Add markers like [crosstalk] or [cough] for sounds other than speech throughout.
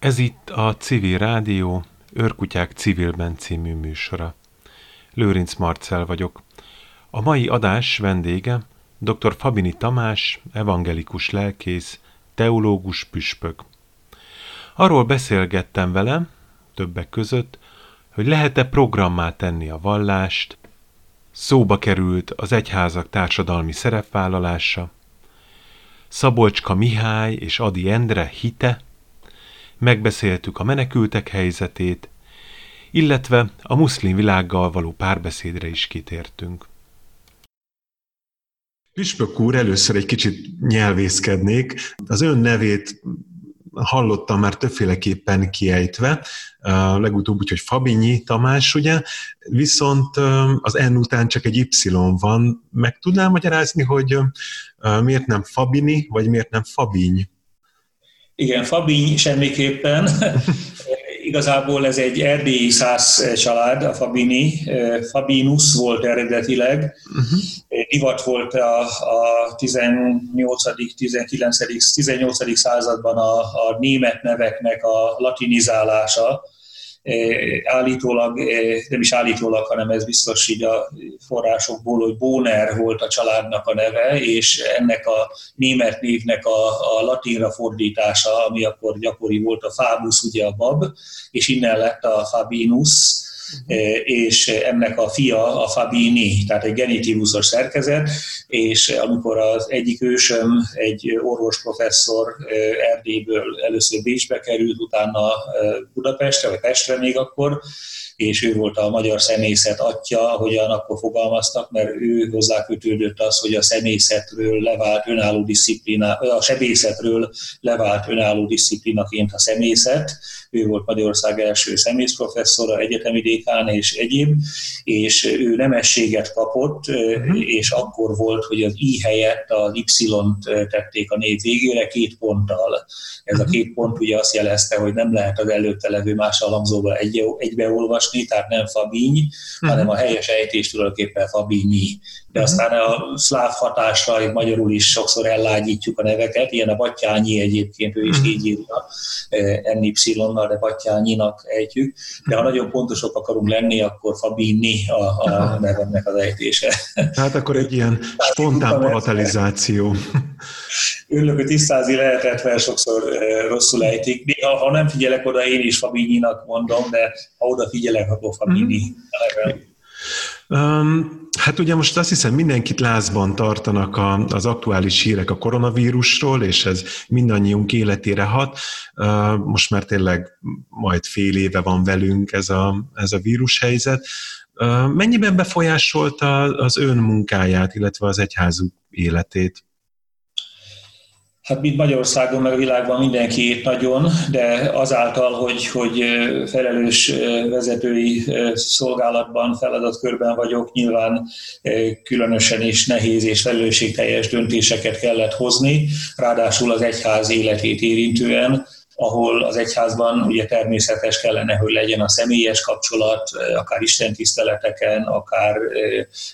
Ez itt a Civil Rádió Őrkutyák Civilben című műsora. Lőrinc Marcel vagyok. A mai adás vendége dr. Fabini Tamás, evangelikus lelkész, teológus püspök. Arról beszélgettem vele, többek között, hogy lehet-e programmá tenni a vallást, szóba került az egyházak társadalmi szerepvállalása, Szabolcska Mihály és Adi Endre hite, megbeszéltük a menekültek helyzetét, illetve a muszlim világgal való párbeszédre is kitértünk. Püspök úr, először egy kicsit nyelvészkednék. Az ön nevét hallottam már többféleképpen kiejtve, legutóbb úgy, hogy Fabinyi Tamás, ugye, viszont az N után csak egy Y van. Meg tudnám magyarázni, hogy miért nem Fabini, vagy miért nem Fabiny? Igen, Fabiny semmiképpen. [laughs] Igazából ez egy erdélyi száz család, a Fabini. Fabinus volt eredetileg. Uh-huh. Divat volt a, a 18. 19. 18. században a, a német neveknek a latinizálása állítólag, nem is állítólag, hanem ez biztos így a forrásokból, hogy Boner volt a családnak a neve, és ennek a német névnek a, a latinra fordítása, ami akkor gyakori volt, a Fabus, ugye a bab, és innen lett a Fabinus. És ennek a fia a Fabini, tehát egy genitívusos szerkezet, és amikor az egyik ősöm, egy orvos professzor Erdélyből először Bécsbe került, utána Budapestre, vagy Pestre még akkor, és ő volt a magyar személyzet atya, hogyan akkor fogalmaztak, mert ő hozzá kötődött az, hogy a szemészetről levált önálló disziplina, a sebészetről levált önálló disziplinaként a szemészet, ő volt Magyarország első szemészprofesszora, egyetemi dékán és egyéb, és ő nemességet kapott, uh-huh. és akkor volt, hogy az I helyett az Y-t tették a név végére két ponttal. Ez a mhm. két pont ugye azt jelezte, hogy nem lehet az előtte levő más alapzóba egy, egybeolvasni, tehát nem Fabiny, uh-huh. hanem a helyes ejtés tulajdonképpen Fabinyi de aztán a szláv hatásra magyarul is sokszor ellágyítjuk a neveket, ilyen a Battyányi egyébként, ő is mm. így írja, eh, NY-nal, de Battyányinak ejtjük, de ha nagyon pontosok akarunk lenni, akkor Fabini a, a nevemnek az ejtése. Hát akkor egy ilyen [laughs] spontán palatalizáció. [laughs] Ünlökő tisztázni lehetett, mert sokszor eh, rosszul ejtik. Néha, ha nem figyelek oda, én is Fabinyinak mondom, de ha oda figyelek, akkor Fabini. Mm. Um, hát ugye most azt hiszem mindenkit lázban tartanak a, az aktuális hírek a koronavírusról, és ez mindannyiunk életére hat. Uh, most már tényleg majd fél éve van velünk ez a, ez a vírushelyzet. Uh, mennyiben befolyásolta az ön munkáját, illetve az egyházuk életét? Hát mint Magyarországon, meg a világban mindenki nagyon, de azáltal, hogy, hogy felelős vezetői szolgálatban, feladatkörben vagyok, nyilván különösen is nehéz és felelősségteljes döntéseket kellett hozni, ráadásul az egyház életét érintően, ahol az egyházban ugye természetes kellene, hogy legyen a személyes kapcsolat, akár istentiszteleteken, akár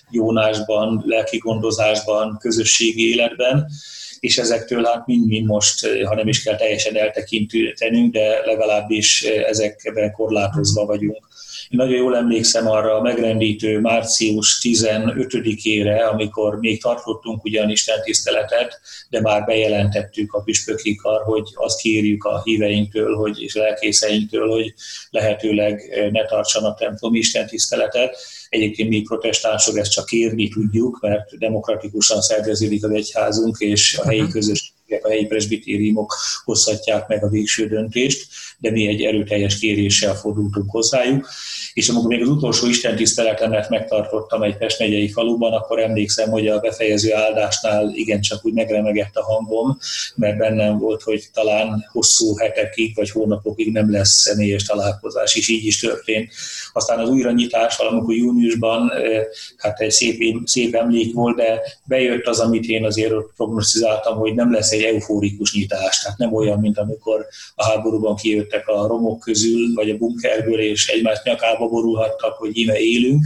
jónásban, lelki gondozásban, közösségi életben, és ezektől hát mind-mind most, eh, ha nem is kell teljesen eltekintenünk, de legalábbis eh, ezekben korlátozva vagyunk. Én nagyon jól emlékszem arra a megrendítő március 15-ére, amikor még tartottunk ugyan Isten tiszteletet, de már bejelentettük a püspöki kar, hogy azt kérjük a híveinktől hogy, és lelkészeinktől, hogy lehetőleg eh, ne tartsanak templomi Isten tiszteletet. Egyébként mi protestánsok ezt csak kérni tudjuk, mert demokratikusan szerveződik az egyházunk, és a helyi közösség a helyi presbitériumok hozhatják meg a végső döntést, de mi egy erőteljes kéréssel fordultunk hozzájuk. És amikor még az utolsó istentiszteletemet megtartottam egy Pest megyei faluban, akkor emlékszem, hogy a befejező áldásnál igencsak úgy megremegett a hangom, mert bennem volt, hogy talán hosszú hetekig vagy hónapokig nem lesz személyes találkozás, és így is történt. Aztán az újranyitás valamikor júniusban, hát egy szép, szép emlék volt, de bejött az, amit én azért prognosztizáltam, hogy nem lesz egy eufórikus nyitás, tehát nem olyan, mint amikor a háborúban kijöttek a romok közül, vagy a bunkerből, és egymást nyakába borulhattak, hogy íme élünk.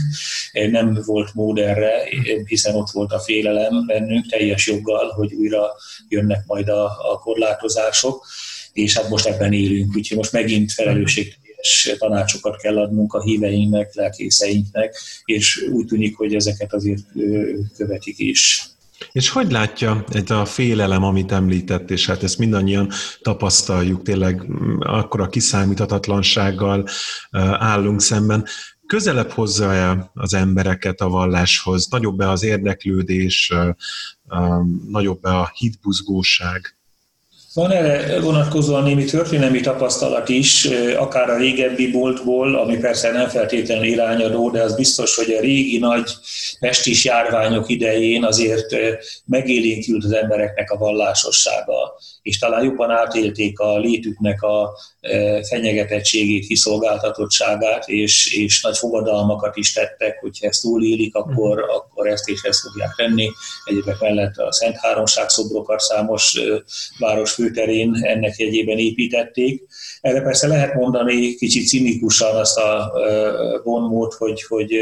Nem volt mód erre, hiszen ott volt a félelem bennünk teljes joggal, hogy újra jönnek majd a, a korlátozások és hát most ebben élünk, úgyhogy most megint felelősség tanácsokat kell adnunk a híveinknek, lelkészeinknek, és úgy tűnik, hogy ezeket azért követik is. És hogy látja ez a félelem, amit említett, és hát ezt mindannyian tapasztaljuk, tényleg mm, akkor a kiszámíthatatlansággal állunk szemben. Közelebb hozza-e az embereket a valláshoz? Nagyobb-e az érdeklődés, nagyobb-e a hitbuzgóság? Van erre vonatkozóan némi történelmi tapasztalat is, akár a régebbi boltból, ami persze nem feltétlenül irányadó, de az biztos, hogy a régi nagy pestis járványok idején azért megélénkült az embereknek a vallásossága és talán jobban átélték a létüknek a fenyegetettségét, kiszolgáltatottságát, és, és nagy fogadalmakat is tettek, hogyha ezt túlélik, akkor, mm. akkor ezt és ezt fogják tenni. Egyébek mellett a Szent Háromság szobrokat számos város főterén ennek jegyében építették. Erre persze lehet mondani kicsit cinikusan azt a vonmót, hogy, hogy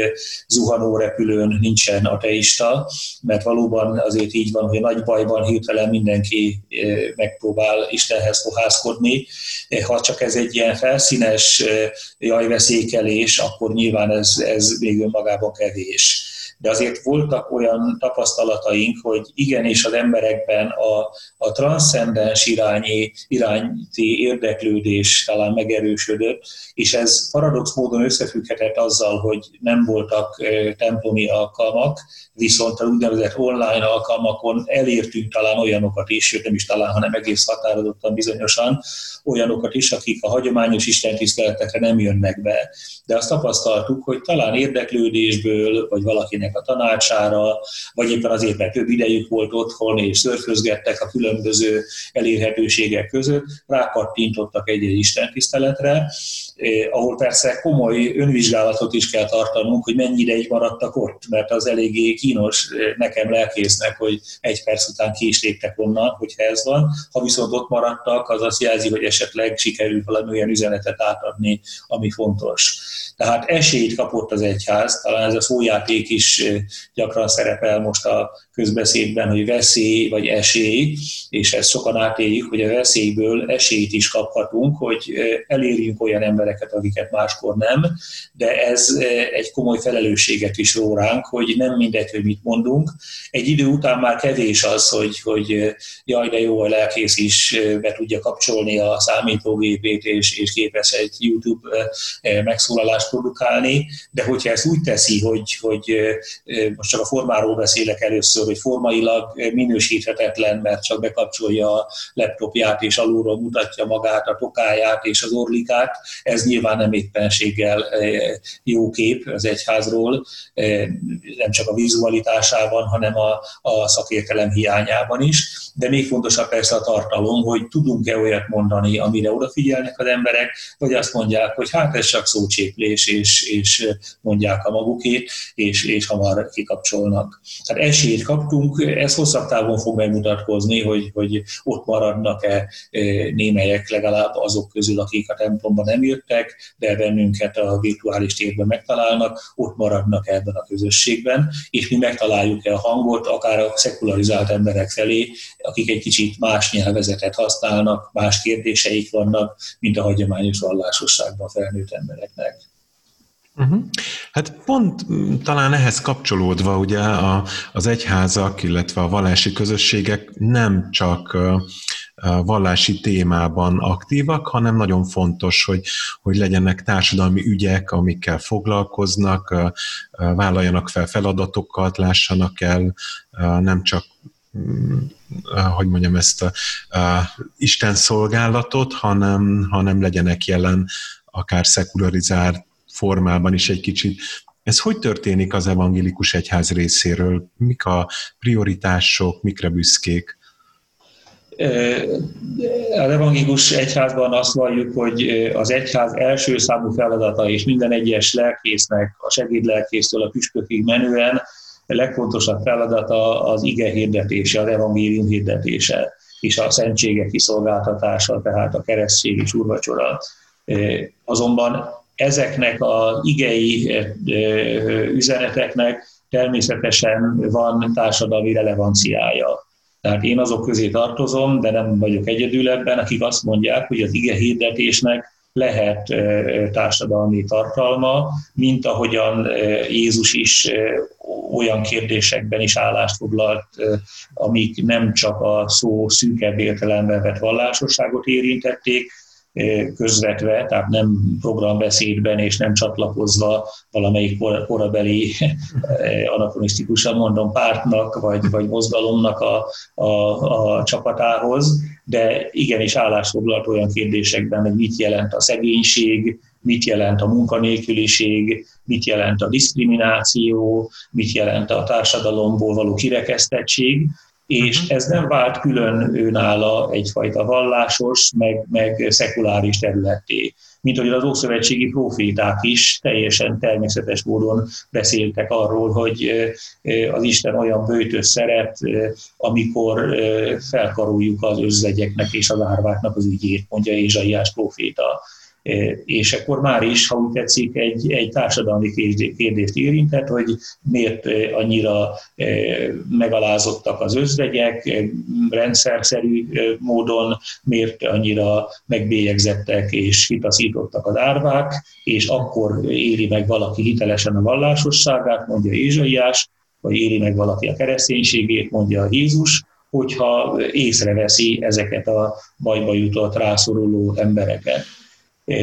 zuhanó repülőn nincsen ateista, mert valóban azért így van, hogy nagy bajban hirtelen mindenki megpróbál Istenhez fohászkodni. Ha csak ez egy ilyen felszínes jajveszékelés, akkor nyilván ez, ez még önmagában kevés de azért voltak olyan tapasztalataink, hogy igenis az emberekben a, a transzcendens irányi, irányti érdeklődés talán megerősödött, és ez paradox módon összefügghetett azzal, hogy nem voltak templomi alkalmak, viszont a úgynevezett online alkalmakon elértünk talán olyanokat is, sőt nem is talán, hanem egész határozottan bizonyosan, olyanokat is, akik a hagyományos istentiszteletekre nem jönnek be. De azt tapasztaltuk, hogy talán érdeklődésből, vagy valakinek a tanácsára, vagy éppen azért, mert több idejük volt otthon, és szörfözgettek a különböző elérhetőségek között, rákattintottak egy-egy istentiszteletre, ahol persze komoly önvizsgálatot is kell tartanunk, hogy mennyi ideig maradtak ott, mert az eléggé kínos eh, nekem lelkésznek, hogy egy perc után ki is léptek onnan, hogyha ez van. Ha viszont ott maradtak, az azt jelzi, hogy esetleg sikerült valami olyan üzenetet átadni, ami fontos. Tehát esélyt kapott az egyház, talán ez a szójáték is gyakran szerepel most a közbeszédben, hogy veszély vagy esély, és ezt sokan átéljük, hogy a veszélyből esélyt is kaphatunk, hogy elérjünk olyan embereket, akiket máskor nem, de ez egy komoly felelősséget is ró ránk, hogy nem mindegy, hogy mit mondunk. Egy idő után már kevés az, hogy, hogy jaj, de jó, a lelkész is be tudja kapcsolni a számítógépét, és, és képes egy YouTube megszólalást produkálni, de hogyha ezt úgy teszi, hogy, hogy most csak a formáról beszélek először, hogy formailag minősíthetetlen, mert csak bekapcsolja a laptopját és alulról mutatja magát, a tokáját és az orlikát, ez nyilván nem éppenséggel jó kép az egyházról, nem csak a vizualitásában, hanem a, a szakértelem hiányában is. De még fontosabb persze a tartalom, hogy tudunk-e olyat mondani, amire odafigyelnek az emberek, vagy azt mondják, hogy hát ez csak szócséplés, és, és mondják a magukét, és, és hamar kikapcsolnak. Tehát esélyt kaptunk, ez hosszabb távon fog megmutatkozni, hogy, hogy ott maradnak-e némelyek legalább azok közül, akik a templomban nem jöttek, de bennünket a virtuális térben megtalálnak, ott maradnak -e ebben a közösségben, és mi megtaláljuk-e a hangot, akár a szekularizált emberek felé, akik egy kicsit más nyelvezetet használnak, más kérdéseik vannak, mint a hagyományos vallásosságban felnőtt embereknek. Uh-huh. Hát pont mm, talán ehhez kapcsolódva ugye a, az egyházak, illetve a vallási közösségek nem csak vallási témában aktívak, hanem nagyon fontos, hogy, hogy legyenek társadalmi ügyek, amikkel foglalkoznak, vállaljanak fel feladatokat, lássanak el nem csak mm, hogy mondjam ezt a, a Isten szolgálatot, hanem, hanem legyenek jelen akár szekularizált formában is egy kicsit. Ez hogy történik az evangélikus egyház részéről? Mik a prioritások, mikre büszkék? Az evangélikus egyházban azt valljuk, hogy az egyház első számú feladata, és minden egyes lelkésznek, a segédlelkésztől a püspökig menően, a legfontosabb feladata az ige hirdetése, az evangélium hirdetése, és a szentségek kiszolgáltatása, tehát a keresztség és urvacsora. Azonban ezeknek a igei üzeneteknek természetesen van társadalmi relevanciája. Tehát én azok közé tartozom, de nem vagyok egyedül ebben, akik azt mondják, hogy az ige hirdetésnek lehet társadalmi tartalma, mint ahogyan Jézus is olyan kérdésekben is állást foglalt, amik nem csak a szó szűkebb értelemben vett vallásosságot érintették, közvetve, tehát nem programbeszédben és nem csatlakozva valamelyik korabeli, anakronisztikusan mondom, pártnak vagy, vagy mozgalomnak a, a, a csapatához, de igenis állásfoglalt olyan kérdésekben, hogy mit jelent a szegénység, mit jelent a munkanélküliség, mit jelent a diszkrimináció, mit jelent a társadalomból való kirekesztettség, és mhm. ez nem vált külön őnála egyfajta vallásos, meg, meg szekuláris területé. Mint hogy az ószövetségi proféták is teljesen természetes módon beszéltek arról, hogy az Isten olyan bőtös szeret, amikor felkaroljuk az özvegyeknek és az árváknak az ügyét, mondja Ézsaiás proféta és akkor már is, ha úgy tetszik, egy, egy társadalmi kérdést érintett, hogy miért annyira megalázottak az özvegyek rendszerszerű módon, miért annyira megbélyegzettek és kitaszítottak az árvák, és akkor éli meg valaki hitelesen a vallásosságát, mondja Ézsaiás, vagy éli meg valaki a kereszténységét, mondja Jézus, hogyha észreveszi ezeket a bajba jutott rászoruló embereket.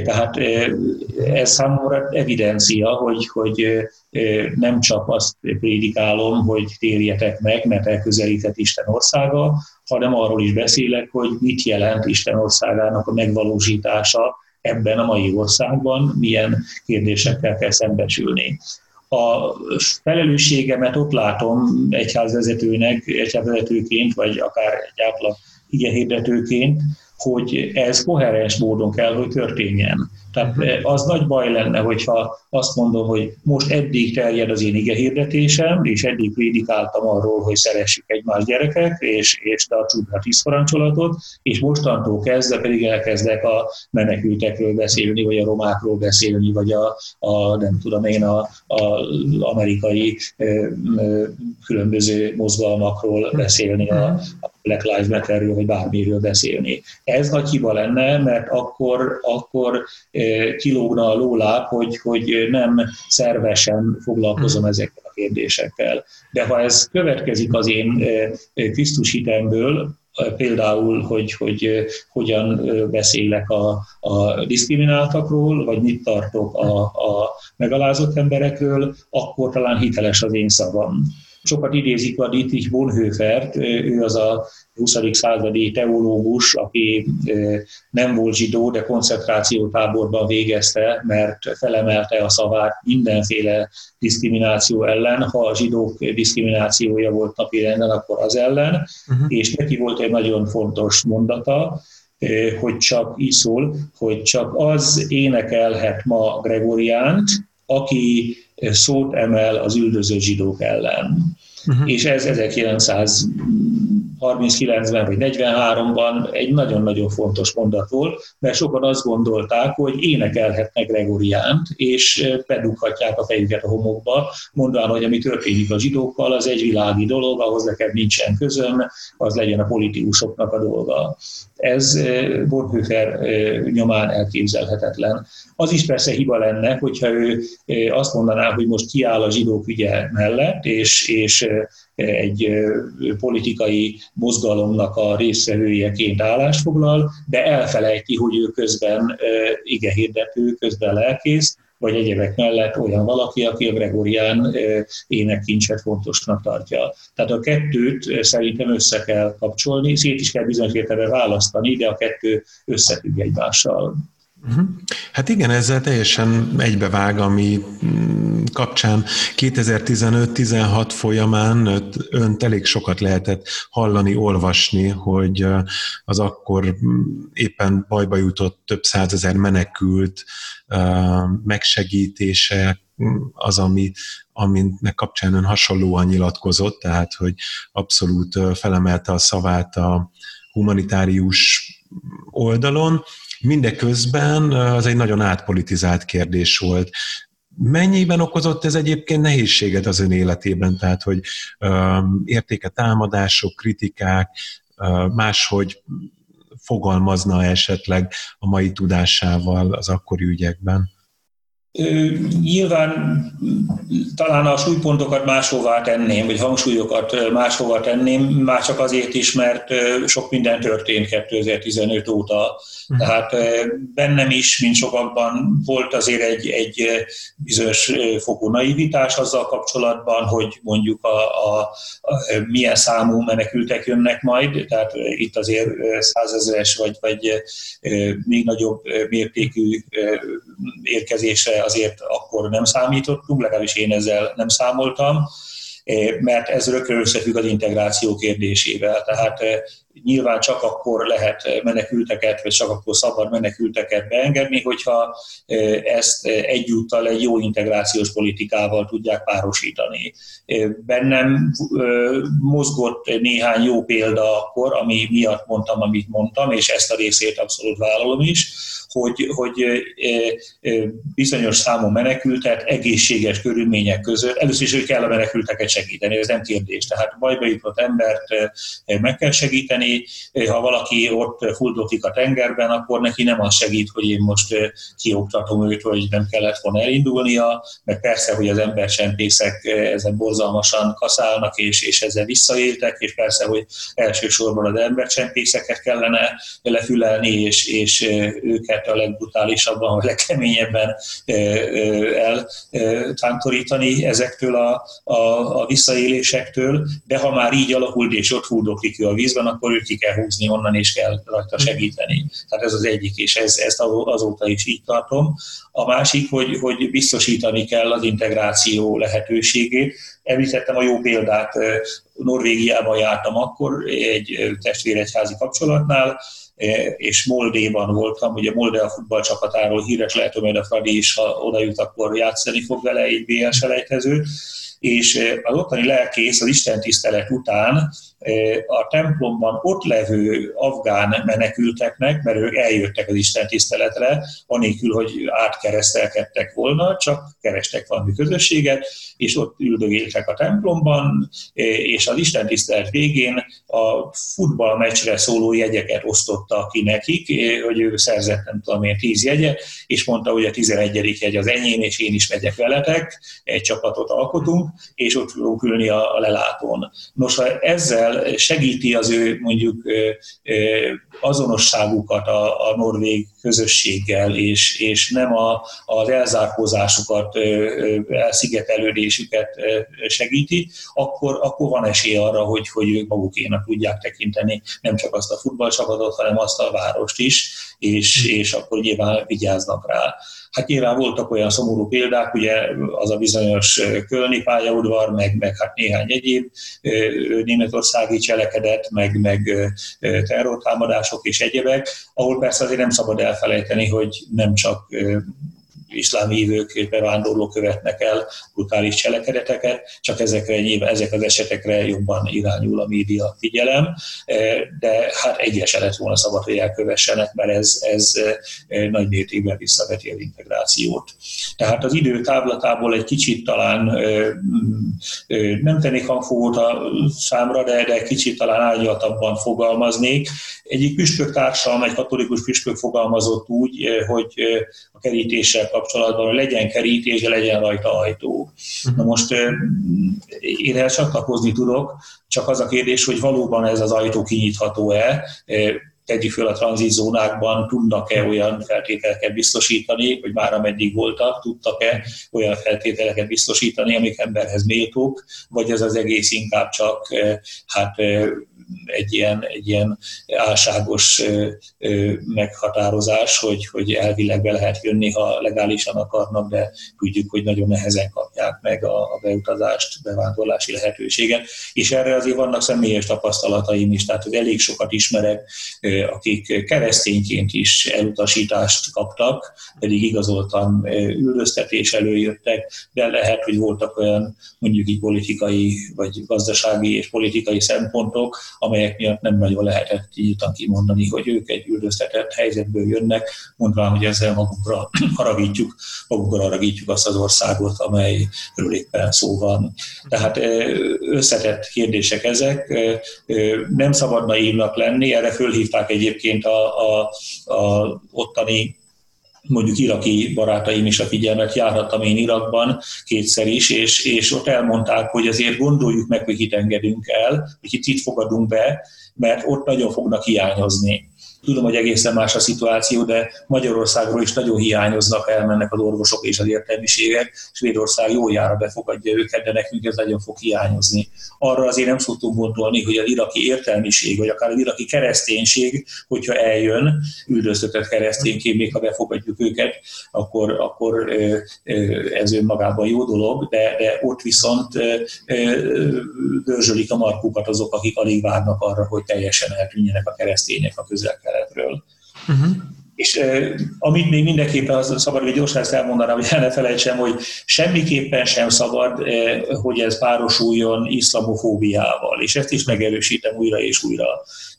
Tehát ez számomra evidencia, hogy, hogy nem csak azt prédikálom, hogy térjetek meg, mert elközelített Isten országa, hanem arról is beszélek, hogy mit jelent Isten országának a megvalósítása ebben a mai országban, milyen kérdésekkel kell szembesülni. A felelősségemet ott látom egyházvezetőnek, egyházvezetőként, vagy akár egy átlag igehirdetőként, hogy ez koherens módon kell, hogy történjen. Tehát mhm. eh, az nagy baj lenne, hogyha azt mondom, hogy most eddig terjed az én ige hirdetésem, és eddig prédikáltam arról, hogy szeressük egymás gyerekek, és, és tartsuk a tíz parancsolatot, és mostantól kezdve pedig elkezdek a menekültekről beszélni, vagy a romákról beszélni, vagy a, a nem tudom én, a, a amerikai ö, eh, ö, különböző mozgalmakról beszélni, a, a Black Lives Matter-ről, vagy bármiről beszélni. Ez nagy hiba lenne, mert akkor, akkor eh, kilógna a lóláb, hogy, hogy nem szervesen foglalkozom hmm. ezekkel a kérdésekkel. De ha ez következik az én eh, Krisztus hitemből, eh, például, hogy, hogy hogyan beszélek a, a diszkrimináltakról, vagy mit tartok a, a megalázott emberekről, akkor talán hiteles az én szavam. Sokat idézik a Dietrich Bonhoeffert, ő az a 20. századi teológus, aki nem volt zsidó, de koncentrációtáborban végezte, mert felemelte a szavát mindenféle diszkrimináció ellen. Ha a zsidók diszkriminációja volt napi renden, akkor az ellen. Uh-huh. És neki volt egy nagyon fontos mondata, hogy csak így szól, hogy csak az énekelhet ma Gregoriánt, aki szót emel az üldöző zsidók ellen. Uh-huh. És ez 1900 39-ben vagy 43-ban egy nagyon-nagyon fontos mondat volt, mert sokan azt gondolták, hogy énekelhetnek Gregoriánt, és bedughatják a fejüket a homokba, mondván, hogy ami történik a zsidókkal, az egy világi dolog, ahhoz neked nincsen közöm, az legyen a politikusoknak a dolga. Ez Bonhoeffer nyomán elképzelhetetlen. Az is persze hiba lenne, hogyha ő azt mondaná, hogy most kiáll a zsidók ügye mellett, és, és egy politikai mozgalomnak a részvevőjeként állást foglal, de elfelejti, hogy ő közben hirdető, közben lelkész, vagy egyebek mellett olyan valaki, aki a Gregorián énekkincset fontosnak tartja. Tehát a kettőt szerintem össze kell kapcsolni, szét is kell bizonyos választani, de a kettő összefügg egymással. Mhm. Hát igen, ezzel teljesen egybevág, ami mm, kapcsán 2015-16 folyamán önt elég sokat lehetett hallani, olvasni, hogy az akkor mm, éppen bajba jutott több százezer menekült megsegítése mm, az, ami, aminek kapcsán ön hasonlóan nyilatkozott, tehát hogy abszolút felemelte a szavát a humanitárius oldalon, Mindeközben az egy nagyon átpolitizált kérdés volt. Mennyiben okozott ez egyébként nehézséget az ön életében? Tehát, hogy értéke támadások, kritikák, máshogy fogalmazna esetleg a mai tudásával az akkori ügyekben? Nyilván talán a súlypontokat máshová tenném, vagy hangsúlyokat máshova tenném, már csak azért is, mert sok minden történt 2015 óta. Mhm. Tehát bennem is, mint sokakban volt azért egy, egy bizonyos fokú naivitás azzal kapcsolatban, hogy mondjuk a, a, a milyen számú menekültek jönnek majd, tehát itt azért százezres vagy, vagy még nagyobb mértékű érkezésre azért akkor nem számítottunk, legalábbis én ezzel nem számoltam, eh, mert ez rögtön összefügg az integráció kérdésével. Tehát eh, nyilván csak akkor lehet menekülteket, vagy csak akkor szabad menekülteket beengedni, hogyha ezt egyúttal egy jó integrációs politikával tudják párosítani. Bennem mozgott néhány jó példa akkor, ami miatt mondtam, amit mondtam, és ezt a részét abszolút vállalom is, hogy, hogy bizonyos számú menekültet egészséges körülmények között, először is, hogy kell a menekülteket segíteni, ez nem kérdés. Tehát bajba jutott embert meg kell segíteni, segíteni. Ha valaki ott fuldoklik a tengerben, akkor neki nem az segít, hogy én most kioktatom őt, hogy nem kellett volna elindulnia, meg persze, hogy az embercsempészek ezen borzalmasan kaszálnak, és, és ezzel visszaéltek, és persze, hogy elsősorban az embercsempészeket kellene lefülelni, és, és őket a legbrutálisabban, vagy legkeményebben eltántorítani ezektől a, a, a visszaélésektől, de ha már így alakult, és ott fuldoklik ő a vízben, akkor őt ki kell húzni onnan, és kell rajta segíteni. Tehát ez az egyik, és ez, ezt azóta is így tartom. A másik, hogy, hogy biztosítani kell az integráció lehetőségét. Említettem a jó példát, Norvégiában jártam akkor egy testvéregyházi kapcsolatnál, és Moldéban voltam, ugye Moldea futballcsapatáról híres lehet, hogy a Fradi is, ha oda jut, akkor játszani fog vele egy BL selejtező, és az ottani lelkész az Isten tisztelet után a templomban ott levő afgán menekülteknek, mert ők eljöttek az Isten tiszteletre, anélkül, hogy átkeresztelkedtek volna, csak kerestek valami közösséget, és ott üldögéltek a templomban, és az Isten tisztelet végén a futballmeccsre szóló jegyeket osztotta ki nekik, hogy ő szerzett nem tudom én tíz jegyet, és mondta, hogy a 11. jegy az enyém, és én is megyek veletek, egy csapatot alkotunk, és ott fogunk ülni a, a lelátón. Nos, ha ezzel segíti az ő mondjuk azonosságukat a, a norvég közösséggel, és, és nem a, az elzárkózásukat, elszigetelődésüket segíti, akkor, akkor van esély arra, hogy, hogy ők magukénak tudják tekinteni nem csak azt a futballcsapatot, hanem azt a várost is, és, és akkor nyilván vigyáznak rá. Hát nyilván voltak olyan szomorú példák, ugye az a bizonyos Kölni pályaudvar, meg, meg hát néhány egyéb németországi cselekedet, meg, meg terrortámadások és egyebek, ahol persze azért nem szabad elfelejteni, hogy nem csak iszlám hívők és bevándorlók követnek el brutális cselekedeteket, csak ezekre nyilván, ezek az esetekre jobban irányul a média figyelem, de hát egyes lett volna szabad, hogy elkövessenek, mert ez, ez nagy mértékben visszaveti az integrációt. Tehát az idő táblatából egy kicsit talán nem tennék hangfogót a számra, de, de kicsit talán árnyaltabban fogalmaznék. Egyik püspök társam, egy katolikus püspök fogalmazott úgy, hogy a kerítéssel kapcsolatban, hogy legyen kerítés, legyen rajta ajtó. Na most én el csatlakozni tudok, csak az a kérdés, hogy valóban ez az ajtó kinyitható-e, tegyük föl a tranzitzónákban, tudnak-e olyan feltételeket biztosítani, hogy már ameddig voltak, tudtak-e olyan feltételeket biztosítani, amik emberhez méltók, vagy ez az egész inkább csak hát egy ilyen, egy ilyen álságos meghatározás, hogy, hogy elvileg be lehet jönni, ha legálisan akarnak, de tudjuk, hogy nagyon nehezen kapják meg a, a beutazást, bevándorlási lehetőséget. És erre azért vannak személyes tapasztalataim is, tehát hogy elég sokat ismerek akik keresztényként is elutasítást kaptak, pedig igazoltan üldöztetés előjöttek, de lehet, hogy voltak olyan mondjuk így politikai vagy gazdasági és politikai szempontok, amelyek miatt nem nagyon lehetett nyíltan kimondani, hogy ők egy üldöztetett helyzetből jönnek, mondván, hogy ezzel magukra [clears throat] haragítjuk, magukra haragítjuk azt az országot, amelyről éppen szó van. Tehát összetett kérdések ezek, nem szabad naívnak lenni, erre fölhívták egyébként a, a, a ottani mondjuk iraki barátaim is a figyelmet, járhattam én Irakban kétszer is, és, és ott elmondták, hogy azért gondoljuk meg, hogy itt engedünk el, hogy itt, itt fogadunk be, mert ott nagyon fognak hiányozni. Tudom, hogy egészen más a szituáció, de Magyarországról is nagyon hiányoznak, elmennek az orvosok és az értelmiségek. Svédország jó jára befogadja őket, de nekünk ez nagyon fog hiányozni. Arra azért nem szoktunk gondolni, hogy az iraki értelmiség, vagy akár az iraki kereszténység, hogyha eljön, üldöztetett keresztényként, még ha befogadjuk őket, akkor, akkor ez önmagában jó dolog, de, de ott viszont dörzsölik a markukat azok, akik alig várnak arra, hogy teljesen eltűnjenek a keresztények a közel keletről. Uh-huh. És amit még mindenképpen az szabad, hogy gyorsan ezt elmondanám, hogy el ne felejtsem, hogy semmiképpen sem szabad, hogy ez párosuljon iszlamofóbiával, és ezt is megerősítem újra és újra.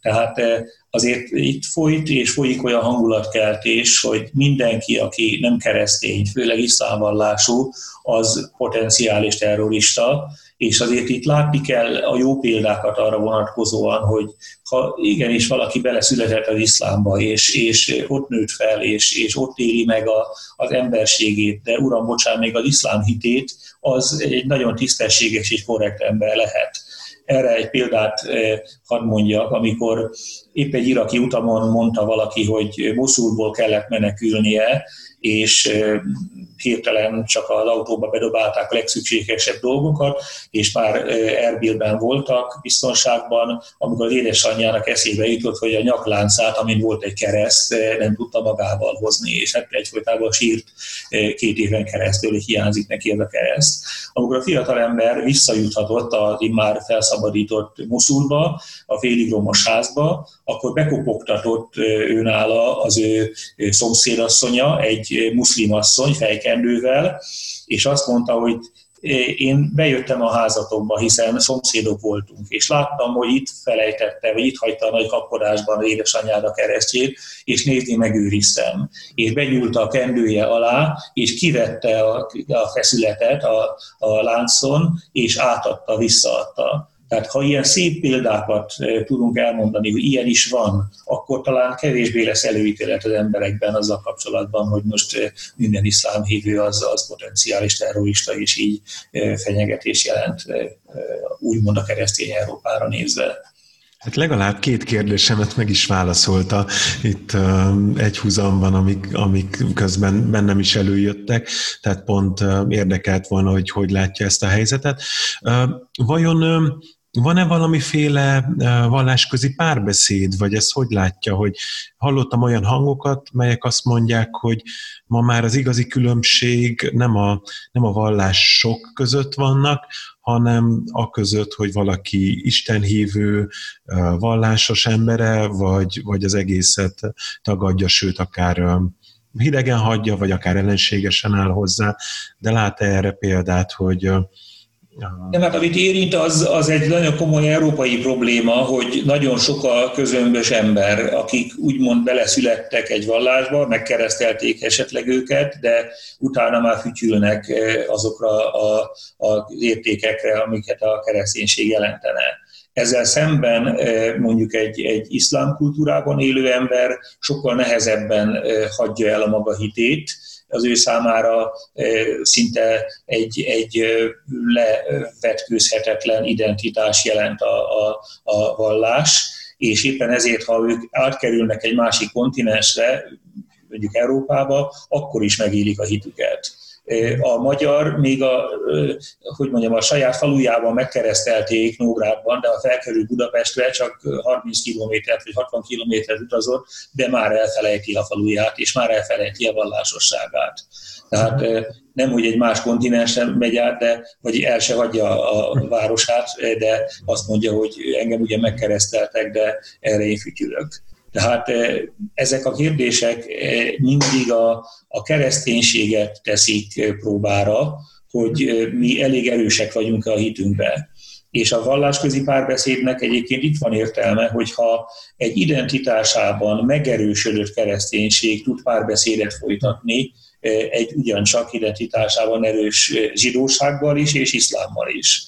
Tehát eh, azért itt folyt és folyik olyan hangulatkeltés, hogy mindenki, aki nem keresztény, főleg iszlámvallású, az potenciális terrorista, és azért itt látni kell a jó példákat arra vonatkozóan, hogy ha igenis valaki beleszületett az iszlámba, és, és ott nőtt fel, és, és ott éli meg a, az emberségét, de uram, bocsánat, még az iszlám hitét, az egy nagyon tisztességes és korrekt ember lehet. Erre egy példát eh, hadd mondjak, amikor épp egy iraki utamon mondta valaki, hogy Moszulból kellett menekülnie, és hirtelen csak az autóba bedobálták a legszükségesebb dolgokat, és már Erbilben voltak biztonságban, amikor az édesanyjának eszébe jutott, hogy a nyakláncát, amin volt egy kereszt, nem tudta magával hozni, és hát egyfolytában sírt két éven keresztül, hogy hiányzik neki ez a kereszt. Amikor a fiatalember visszajuthatott az immár felszabadított Muszulba, a félig romos házba, akkor bekopogtatott őnála az ő szomszédasszonya, egy muszlim asszony fejkendővel, és azt mondta, hogy én bejöttem a házatokba, hiszen szomszédok voltunk, és láttam, hogy itt felejtette, vagy itt hagyta a nagy kapkodásban édesanyjára keresztjét, és nézni megőriztem. És begyúlt a kendője alá, és kivette a, a feszületet a, a láncon, és átadta, visszaadta. Tehát ha ilyen szép példákat tudunk elmondani, hogy ilyen is van, akkor talán kevésbé lesz előítélet az emberekben azzal kapcsolatban, hogy most minden iszlám hívő az, az potenciális terrorista, és így fenyegetés jelent, úgymond a keresztény Európára nézve. Hát legalább két kérdésemet meg is válaszolta itt egy húzamban, amik, amik közben bennem is előjöttek, tehát pont érdekelt volna, hogy hogy látja ezt a helyzetet. Vajon van-e valamiféle vallásközi párbeszéd, vagy ezt hogy látja, hogy hallottam olyan hangokat, melyek azt mondják, hogy ma már az igazi különbség nem a, nem a vallások között vannak, hanem a között, hogy valaki istenhívő, vallásos embere, vagy, vagy az egészet tagadja, sőt, akár hidegen hagyja, vagy akár ellenségesen áll hozzá, de lát -e erre példát, hogy nem, hát amit érint, az, az egy nagyon komoly európai probléma, hogy nagyon sok a közömbös ember, akik úgymond beleszülettek egy vallásba, megkeresztelték esetleg őket, de utána már fütyülnek eh, azokra a, az értékekre, amiket a kereszténység jelentene. Ezzel szemben eh, mondjuk egy, egy iszlám kultúrában élő ember sokkal nehezebben eh, hagyja el a maga hitét, az ő számára szinte egy, egy levetkőzhetetlen identitás jelent a, a, a vallás, és éppen ezért, ha ők átkerülnek egy másik kontinensre, mondjuk Európába, akkor is megélik a hitüket. A magyar még a, hogy mondjam, a saját falujában megkeresztelték Nógrádban, de a felkerül Budapestre csak 30 kilométert vagy 60 kilométert utazott, de már elfelejti a faluját, és már elfelejti a vallásosságát. Tehát nem, hogy egy más kontinensen megy át, de, vagy el se hagyja a városát, de azt mondja, hogy engem ugye megkereszteltek, de erre én fütyülök. Tehát ezek a kérdések mindig a, a kereszténységet teszik próbára, hogy mi elég erősek vagyunk a hitünkbe. És a vallásközi párbeszédnek egyébként itt van értelme, hogyha egy identitásában megerősödött kereszténység tud párbeszédet folytatni, egy ugyancsak identitásában erős zsidósággal is és iszlámmal is.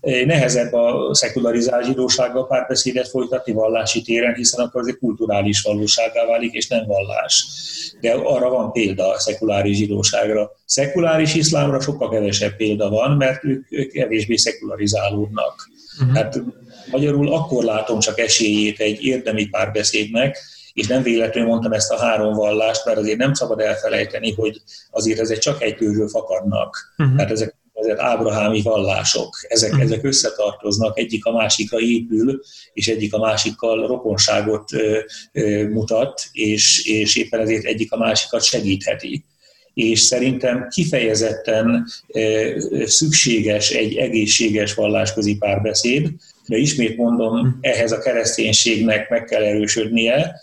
Nehezebb a szekularizált zsidósággal párbeszédet folytatni vallási téren, hiszen akkor ez egy kulturális valóságá válik, és nem vallás. De arra van példa a szekuláris zsidóságra. Szekuláris iszlámra sokkal kevesebb példa van, mert ők, ők kevésbé szekularizálódnak. Uh-huh. Hát magyarul akkor látom csak esélyét egy érdemi párbeszédnek, és nem véletlenül mondtam ezt a három vallást, mert azért nem szabad elfelejteni, hogy azért ezek csak egy kőről fakadnak. Uh-huh. Tehát ezek ezek ábrahámi vallások, ezek, uh-huh. ezek összetartoznak, egyik a másikra épül, és egyik a másikkal rokonságot ö, ö, mutat, és, és éppen ezért egyik a másikat segítheti és szerintem kifejezetten szükséges egy egészséges vallásközi párbeszéd, de ismét mondom, ehhez a kereszténységnek meg kell erősödnie,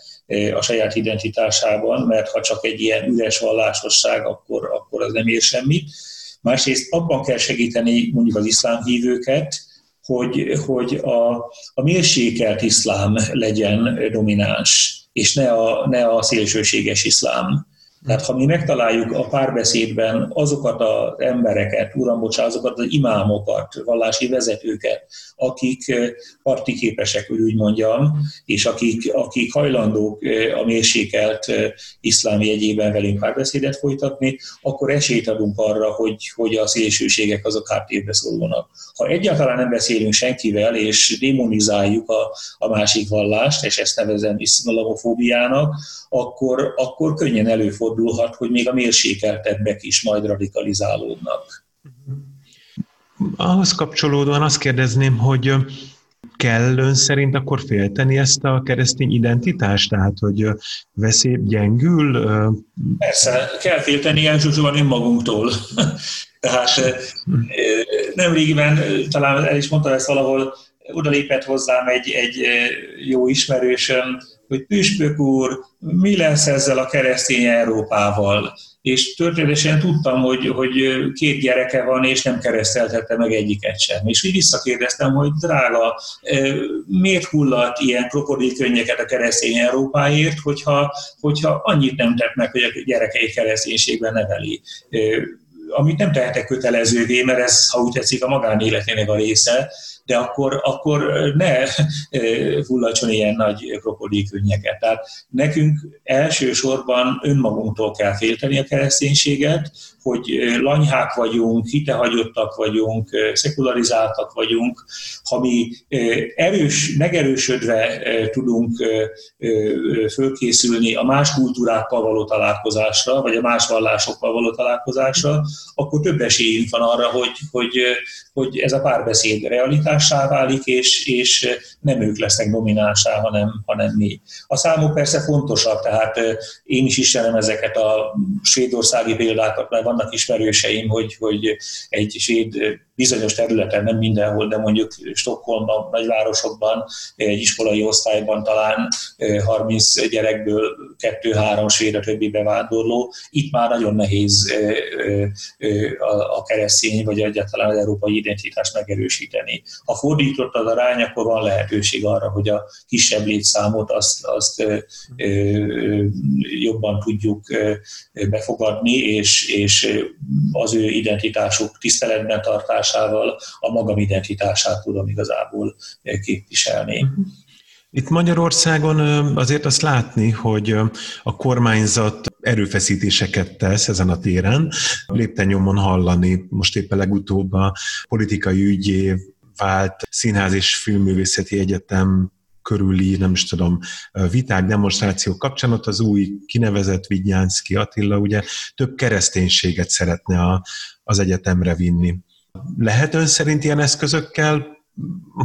a saját identitásában, mert ha csak egy ilyen üres vallásosság, akkor, akkor az nem ér semmit. Másrészt abban kell segíteni mondjuk az iszlám hívőket, hogy, hogy a, a mérsékelt iszlám legyen domináns, és ne a, ne a szélsőséges iszlám. Tehát ha mi megtaláljuk a párbeszédben azokat az embereket, uram, bocsánat, azokat az imámokat, vallási vezetőket, akik partiképesek, úgy mondjam, és akik, akik hajlandók a mérsékelt iszlám jegyében velünk párbeszédet folytatni, akkor esélyt adunk arra, hogy, hogy a szélsőségek azok háttérbe szólónak. Ha egyáltalán nem beszélünk senkivel, és demonizáljuk a, a másik vallást, és ezt nevezem iszlamofóbiának, akkor, akkor könnyen előfordulhat, hogy még a mérsékeltebbek is majd radikalizálódnak. Ahhoz kapcsolódóan azt kérdezném, hogy kell ön szerint akkor félteni ezt a keresztény identitást? Tehát, hogy veszély gyengül? Persze, kell félteni elsősorban önmagunktól. [laughs] Tehát nem régiben, talán el is mondtam ezt valahol, odalépett hozzám egy, egy jó ismerősöm, hogy püspök úr, mi lesz ezzel a keresztény Európával? És történetesen tudtam, hogy, hogy két gyereke van, és nem kereszteltette meg egyiket sem. És így visszakérdeztem, hogy drága, miért hullat ilyen krokodilkönnyeket a keresztény Európáért, hogyha, hogyha annyit nem tett meg, hogy a gyerekeit kereszténységben neveli amit nem tehetek kötelezővé, mert ez, ha úgy tetszik, a magánéletének a része, de akkor, akkor ne hullatson ilyen nagy krokodilkönnyeket. Tehát nekünk elsősorban önmagunktól kell félteni a kereszténységet, hogy lanyhák vagyunk, hitehagyottak vagyunk, szekularizáltak vagyunk, ha mi erős, megerősödve tudunk fölkészülni a más kultúrákkal való találkozásra, vagy a más vallásokkal való találkozásra, akkor több esélyünk van arra, hogy, hogy, hogy ez a párbeszéd realitássá válik, és, és nem ők lesznek dominánsá, hanem, hanem mi. A számok persze fontosak, tehát én is ismerem ezeket a svédországi példákat, mert vannak ismerőseim, hogy, hogy egy svéd bizonyos területen, nem mindenhol, de mondjuk Stockholmban, nagyvárosokban, egy iskolai osztályban talán 30 gyerekből 2-3 svéd, a többi bevándorló. Itt már nagyon nehéz a keresztény, vagy egyáltalán az európai identitást megerősíteni. Ha fordított az arány, akkor van lehetőség arra, hogy a kisebb létszámot azt, azt jobban tudjuk befogadni, és, és az ő identitásuk tiszteletben tartásával a magam identitását tudom igazából képviselni. Itt Magyarországon azért azt látni, hogy a kormányzat erőfeszítéseket tesz ezen a téren. Lépten nyomon hallani, most éppen legutóbb a politikai ügyé vált Színház és Filmművészeti Egyetem körüli, nem is tudom, viták, demonstrációk kapcsán ott az új kinevezett Vigyánszki Attila ugye több kereszténységet szeretne a, az egyetemre vinni. Lehet ön szerint ilyen eszközökkel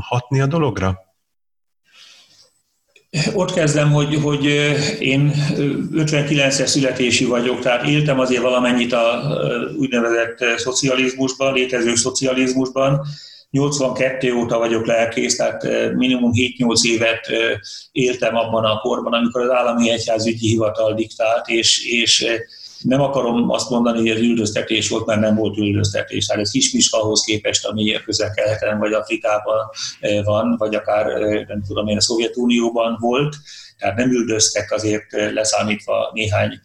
hatni a dologra? Ott kezdem, hogy, hogy én 59-es születési vagyok, tehát éltem azért valamennyit a úgynevezett szocializmusban, létező szocializmusban, 82 óta vagyok lelkész, tehát minimum 7-8 évet éltem abban a korban, amikor az állami egyházügyi hivatal diktált, és, és nem akarom azt mondani, hogy ez üldöztetés volt, mert nem volt üldöztetés. Tehát ez kis ahhoz képest, ami közel-keleten vagy Afrikában van, vagy akár nem tudom én, a Szovjetunióban volt tehát nem üldöztek azért leszámítva néhány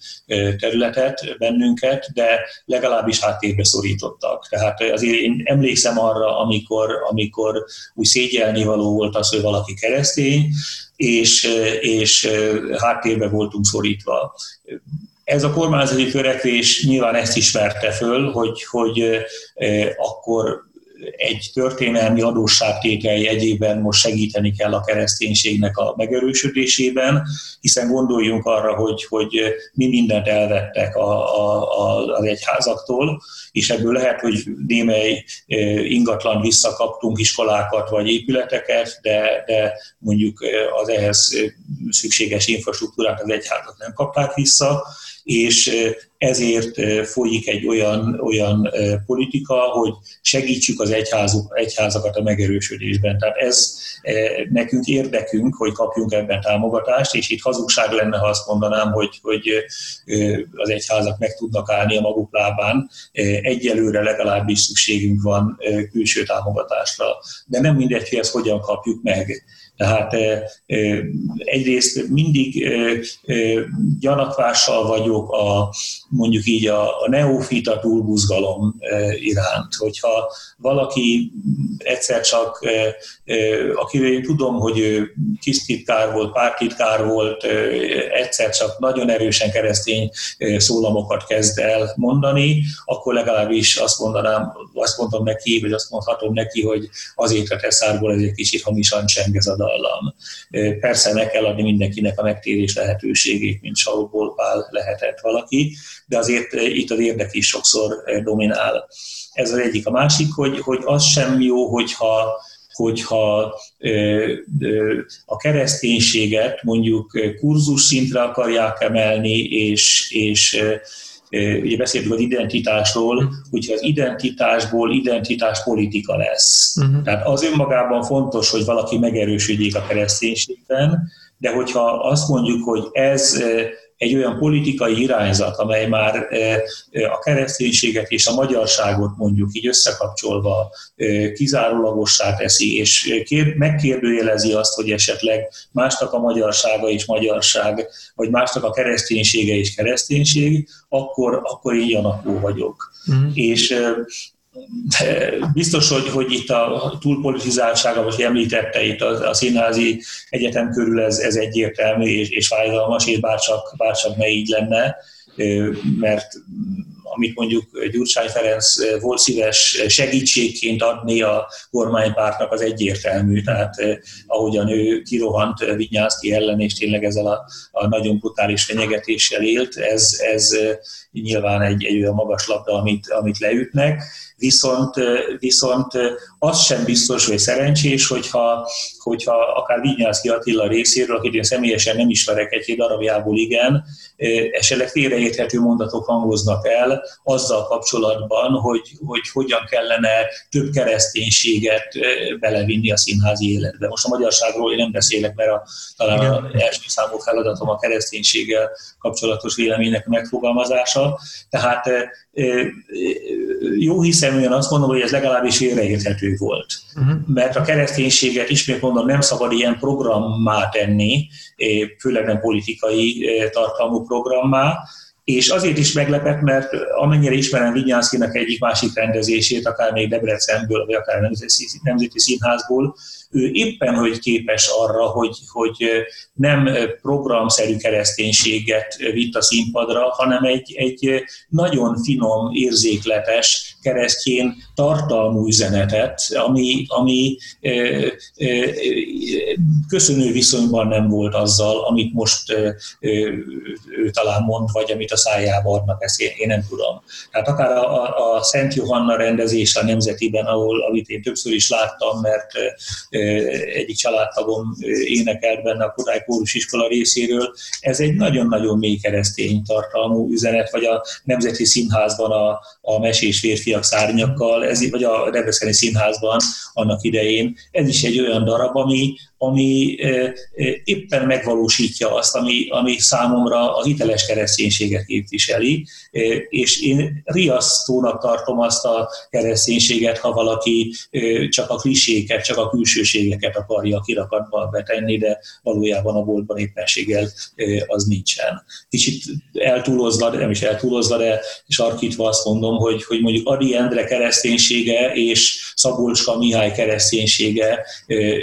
területet bennünket, de legalábbis háttérbe szorítottak. Tehát azért én emlékszem arra, amikor, amikor úgy szégyelni való volt az, hogy valaki keresztény, és, és háttérbe voltunk szorítva. Ez a kormányzati törekvés nyilván ezt ismerte föl, hogy, hogy akkor egy történelmi adósságtétel jegyében most segíteni kell a kereszténységnek a megerősödésében, hiszen gondoljunk arra, hogy, hogy mi mindent elvettek a, a, a, az egyházaktól, és ebből lehet, hogy némely ingatlan visszakaptunk, iskolákat vagy épületeket, de, de mondjuk az ehhez szükséges infrastruktúrát az egyházak nem kapták vissza, és ezért folyik egy olyan, olyan politika, hogy segítsük az egyházuk, egyházakat a megerősödésben. Tehát ez nekünk érdekünk, hogy kapjunk ebben támogatást, és itt hazugság lenne, ha azt mondanám, hogy, hogy az egyházak meg tudnak állni a maguk lábán. Egyelőre legalábbis szükségünk van külső támogatásra. De nem mindegy, hogy ezt hogyan kapjuk meg. Tehát egyrészt mindig gyanakvással vagyok a, mondjuk így a, a neofita túlbuzgalom iránt. Hogyha valaki egyszer csak, akiről én tudom, hogy ő tisztitkár volt, pártitkár volt, egyszer csak nagyon erősen keresztény szólamokat kezd el mondani, akkor legalábbis azt mondanám, azt mondom neki, vagy azt mondhatom neki, hogy azért a teszárból ez egy kicsit hamisan cseng ez a dallam. Persze meg kell adni mindenkinek a megtérés lehetőségét, mint Saul Pál lehetett valaki, de azért itt az érdek is sokszor dominál. Ez az egyik. A másik, hogy, hogy az sem jó, hogyha hogyha a kereszténységet mondjuk kurzus szintre akarják emelni, és, és ugye beszéltünk az identitásról, hogyha az identitásból identitás politika lesz. Uh-huh. Tehát az önmagában fontos, hogy valaki megerősödjék a kereszténységben, de hogyha azt mondjuk, hogy ez egy olyan politikai irányzat, amely már a kereszténységet és a magyarságot mondjuk így összekapcsolva kizárólagossá teszi, és megkérdőjelezi azt, hogy esetleg másnak a magyarsága és magyarság, vagy másnak a kereszténysége és kereszténység, akkor, akkor én gyanakó vagyok. Mm. És biztos, hogy, hogy itt a túlpolitizáltsága, vagy említette itt a, a színházi egyetem körül ez, ez egyértelmű és, és fájdalmas, és bárcsak, bárcsak ne így lenne, mert amit mondjuk Gyurcsány Ferenc volt szíves segítségként adni a kormánypártnak, az egyértelmű. Tehát ahogyan ő kirohant Vinyánszki ellen, és tényleg ezzel a, a nagyon brutális fenyegetéssel élt, ez, ez nyilván egy, egy olyan magas labda, amit, amit leütnek viszont, viszont az sem biztos, hogy szerencsés, hogyha, hogyha akár Vinyászki Attila részéről, akit én személyesen nem ismerek egy darabjából igen, esetleg félreérthető mondatok hangoznak el azzal kapcsolatban, hogy, hogy hogyan kellene több kereszténységet belevinni a színházi életbe. Most a magyarságról én nem beszélek, mert a, talán Igen. az első számú feladatom a kereszténységgel kapcsolatos véleménynek megfogalmazása. Tehát jó hiszeműen azt mondom, hogy ez legalábbis félreérthető volt. Uh-huh. Mert a kereszténységet ismét mondom, nem szabad ilyen programmá tenni, főleg nem politikai tartalmú programmá, és azért is meglepett, mert amennyire ismerem Vinyánszkinak egyik másik rendezését, akár még Debrecenből, vagy akár Nemzeti, Nemzeti Színházból, ő éppen hogy képes arra, hogy, hogy nem programszerű kereszténységet vitt a színpadra, hanem egy, egy nagyon finom, érzékletes, keresztjén tartalmú üzenetet, ami, ami e, e, köszönő viszonyban nem volt azzal, amit most e, ő talán mond, vagy amit a szájába adnak, ezt én, én nem tudom. Tehát akár a, a, a Szent Johanna rendezés a Nemzetiben, ahol, amit én többször is láttam, mert egyik családtagom énekelt benne a Kodály Kórus iskola részéről, ez egy nagyon-nagyon mély keresztény tartalmú üzenet, vagy a Nemzeti Színházban a, a Mesés férfiak szárnyakkal, ez, vagy a Debreceni Színházban annak idején. Ez is egy olyan darab, ami, ami éppen megvalósítja azt, ami, ami számomra a hiteles kereszténységet képviseli, és én riasztónak tartom azt a kereszténységet, ha valaki csak a kliséket, csak a külsőségeket akarja a kirakatba betenni, de valójában a boltban éppenséggel az nincsen. Kicsit eltúlozva, de nem is eltúlozva, de sarkítva azt mondom, hogy, hogy mondjuk Adi Endre kereszténysége és Szabolcska Mihály kereszténysége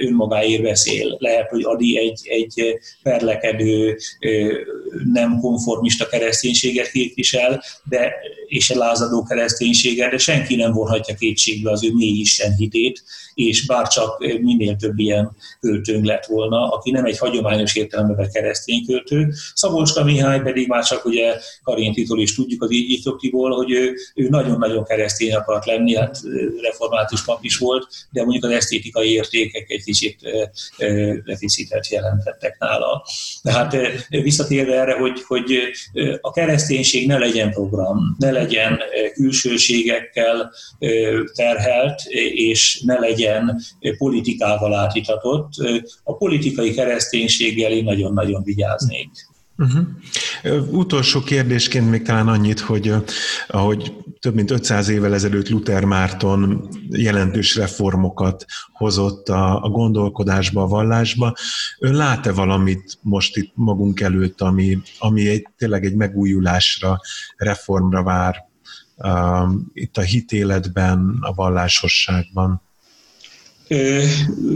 önmagáért beszél. Lehet, hogy Adi egy, egy perlekedő, nem konformista kereszténységet képvisel, de, és egy lázadó kereszténységet, de senki nem vonhatja kétségbe az ő mély Isten hitét, és bárcsak minél több ilyen költőnk lett volna, aki nem egy hagyományos értelemben keresztény költő. Szabolcska Mihály pedig már csak ugye Karintitól is tudjuk az így hogy ő, ő nagyon-nagyon keresztény akart lenni, hát református pap is volt, de mondjuk az esztétikai értékek egy kicsit deficitet jelentettek nála. Tehát visszatérve erre, hogy, hogy a kereszténység ne legyen program, ne legyen külsőségekkel terhelt, és ne legyen politikával átitatott. A politikai kereszténységgel én nagyon-nagyon vigyáznék. Uh-huh. Utolsó kérdésként még talán annyit, hogy ahogy több mint 500 évvel ezelőtt Luther Márton jelentős reformokat hozott a, a gondolkodásba, a vallásba, ön lát-e valamit most itt magunk előtt, ami, ami egy, tényleg egy megújulásra, reformra vár uh, itt a hitéletben, a vallásosságban?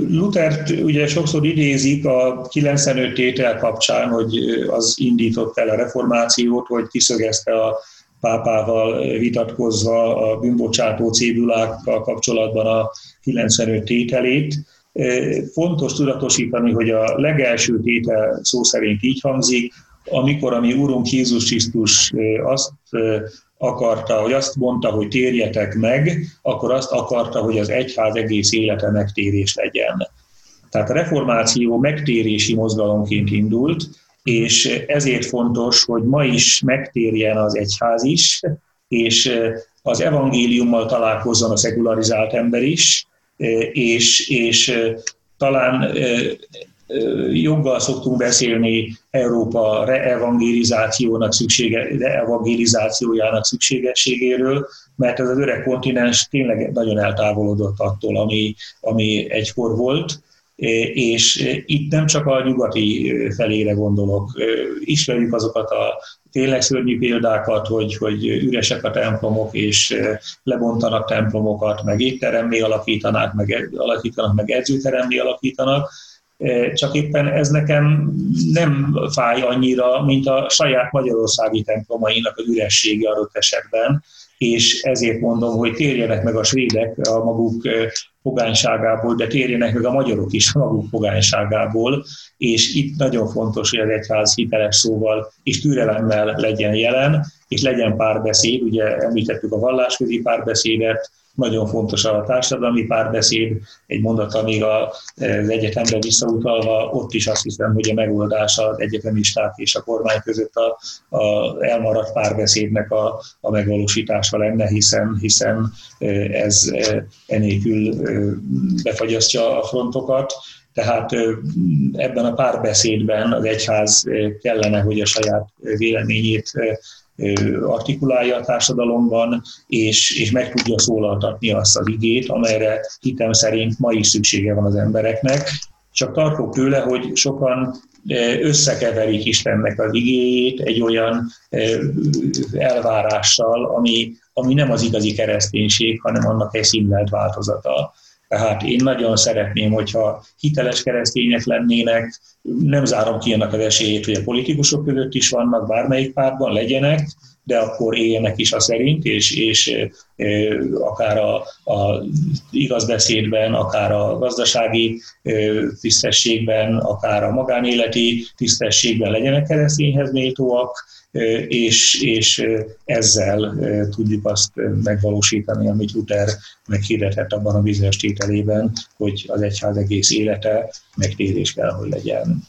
Luther ugye sokszor idézik a 95 tétel kapcsán, hogy az indított el a reformációt, hogy kiszögezte a pápával vitatkozva a bűnbocsátó cédulákkal kapcsolatban a 95 tételét. Fontos tudatosítani, hogy a legelső tétel szó szerint így hangzik, amikor a mi Úrunk Jézus Krisztus azt akarta, hogy azt mondta, hogy térjetek meg, akkor azt akarta, hogy az egyház egész élete megtérés legyen. Tehát a reformáció megtérési mozgalomként indult, és ezért fontos, hogy ma is megtérjen az egyház is, és az evangéliummal találkozzon a szekularizált ember is, és, és talán joggal szoktunk beszélni Európa reevangelizációnak szüksége, reevangelizációjának szükségességéről, mert ez az öreg kontinens tényleg nagyon eltávolodott attól, ami, ami egykor volt, és itt nem csak a nyugati felére gondolok, ismerjük azokat a tényleg szörnyű példákat, hogy, hogy üresek a templomok, és lebontanak templomokat, meg étteremmé alakítanak, meg, alakítanak, meg edzőteremmé alakítanak, csak éppen ez nekem nem fáj annyira, mint a saját magyarországi templomainak az üressége adott esetben, és ezért mondom, hogy térjenek meg a svédek a maguk pogányságából, de térjenek meg a magyarok is a maguk pogányságából, és itt nagyon fontos, hogy az egyház hiteles szóval és türelemmel legyen jelen, és legyen párbeszéd, ugye említettük a vallásközi párbeszédet, nagyon fontos a társadalmi párbeszéd, egy mondat, még az egyetemre visszautalva, ott is azt hiszem, hogy a megoldás az egyetemisták és a kormány között a, a elmaradt párbeszédnek a, a megvalósítása lenne, hiszen, hiszen ez enélkül befagyasztja a frontokat. Tehát ebben a párbeszédben az egyház kellene, hogy a saját véleményét artikulálja a társadalomban, és, és meg tudja szólaltatni azt az igét, amelyre hitem szerint ma is szüksége van az embereknek. Csak tartok tőle, hogy sokan összekeverik Istennek az igéjét egy olyan elvárással, ami, ami nem az igazi kereszténység, hanem annak egy színlelt változata. Tehát én nagyon szeretném, hogyha hiteles keresztények lennének, nem zárom ki annak az esélyét, hogy a politikusok között is vannak, bármelyik pártban legyenek, de akkor éljenek is a szerint, és, és akár a, a igazbeszédben, akár a gazdasági tisztességben, akár a magánéleti tisztességben legyenek keresztényhez méltóak, és, és ezzel tudjuk azt megvalósítani, amit Luther meghirdetett abban a bizonyos tételében, hogy az egyház egész élete megtérés kell, hogy legyen.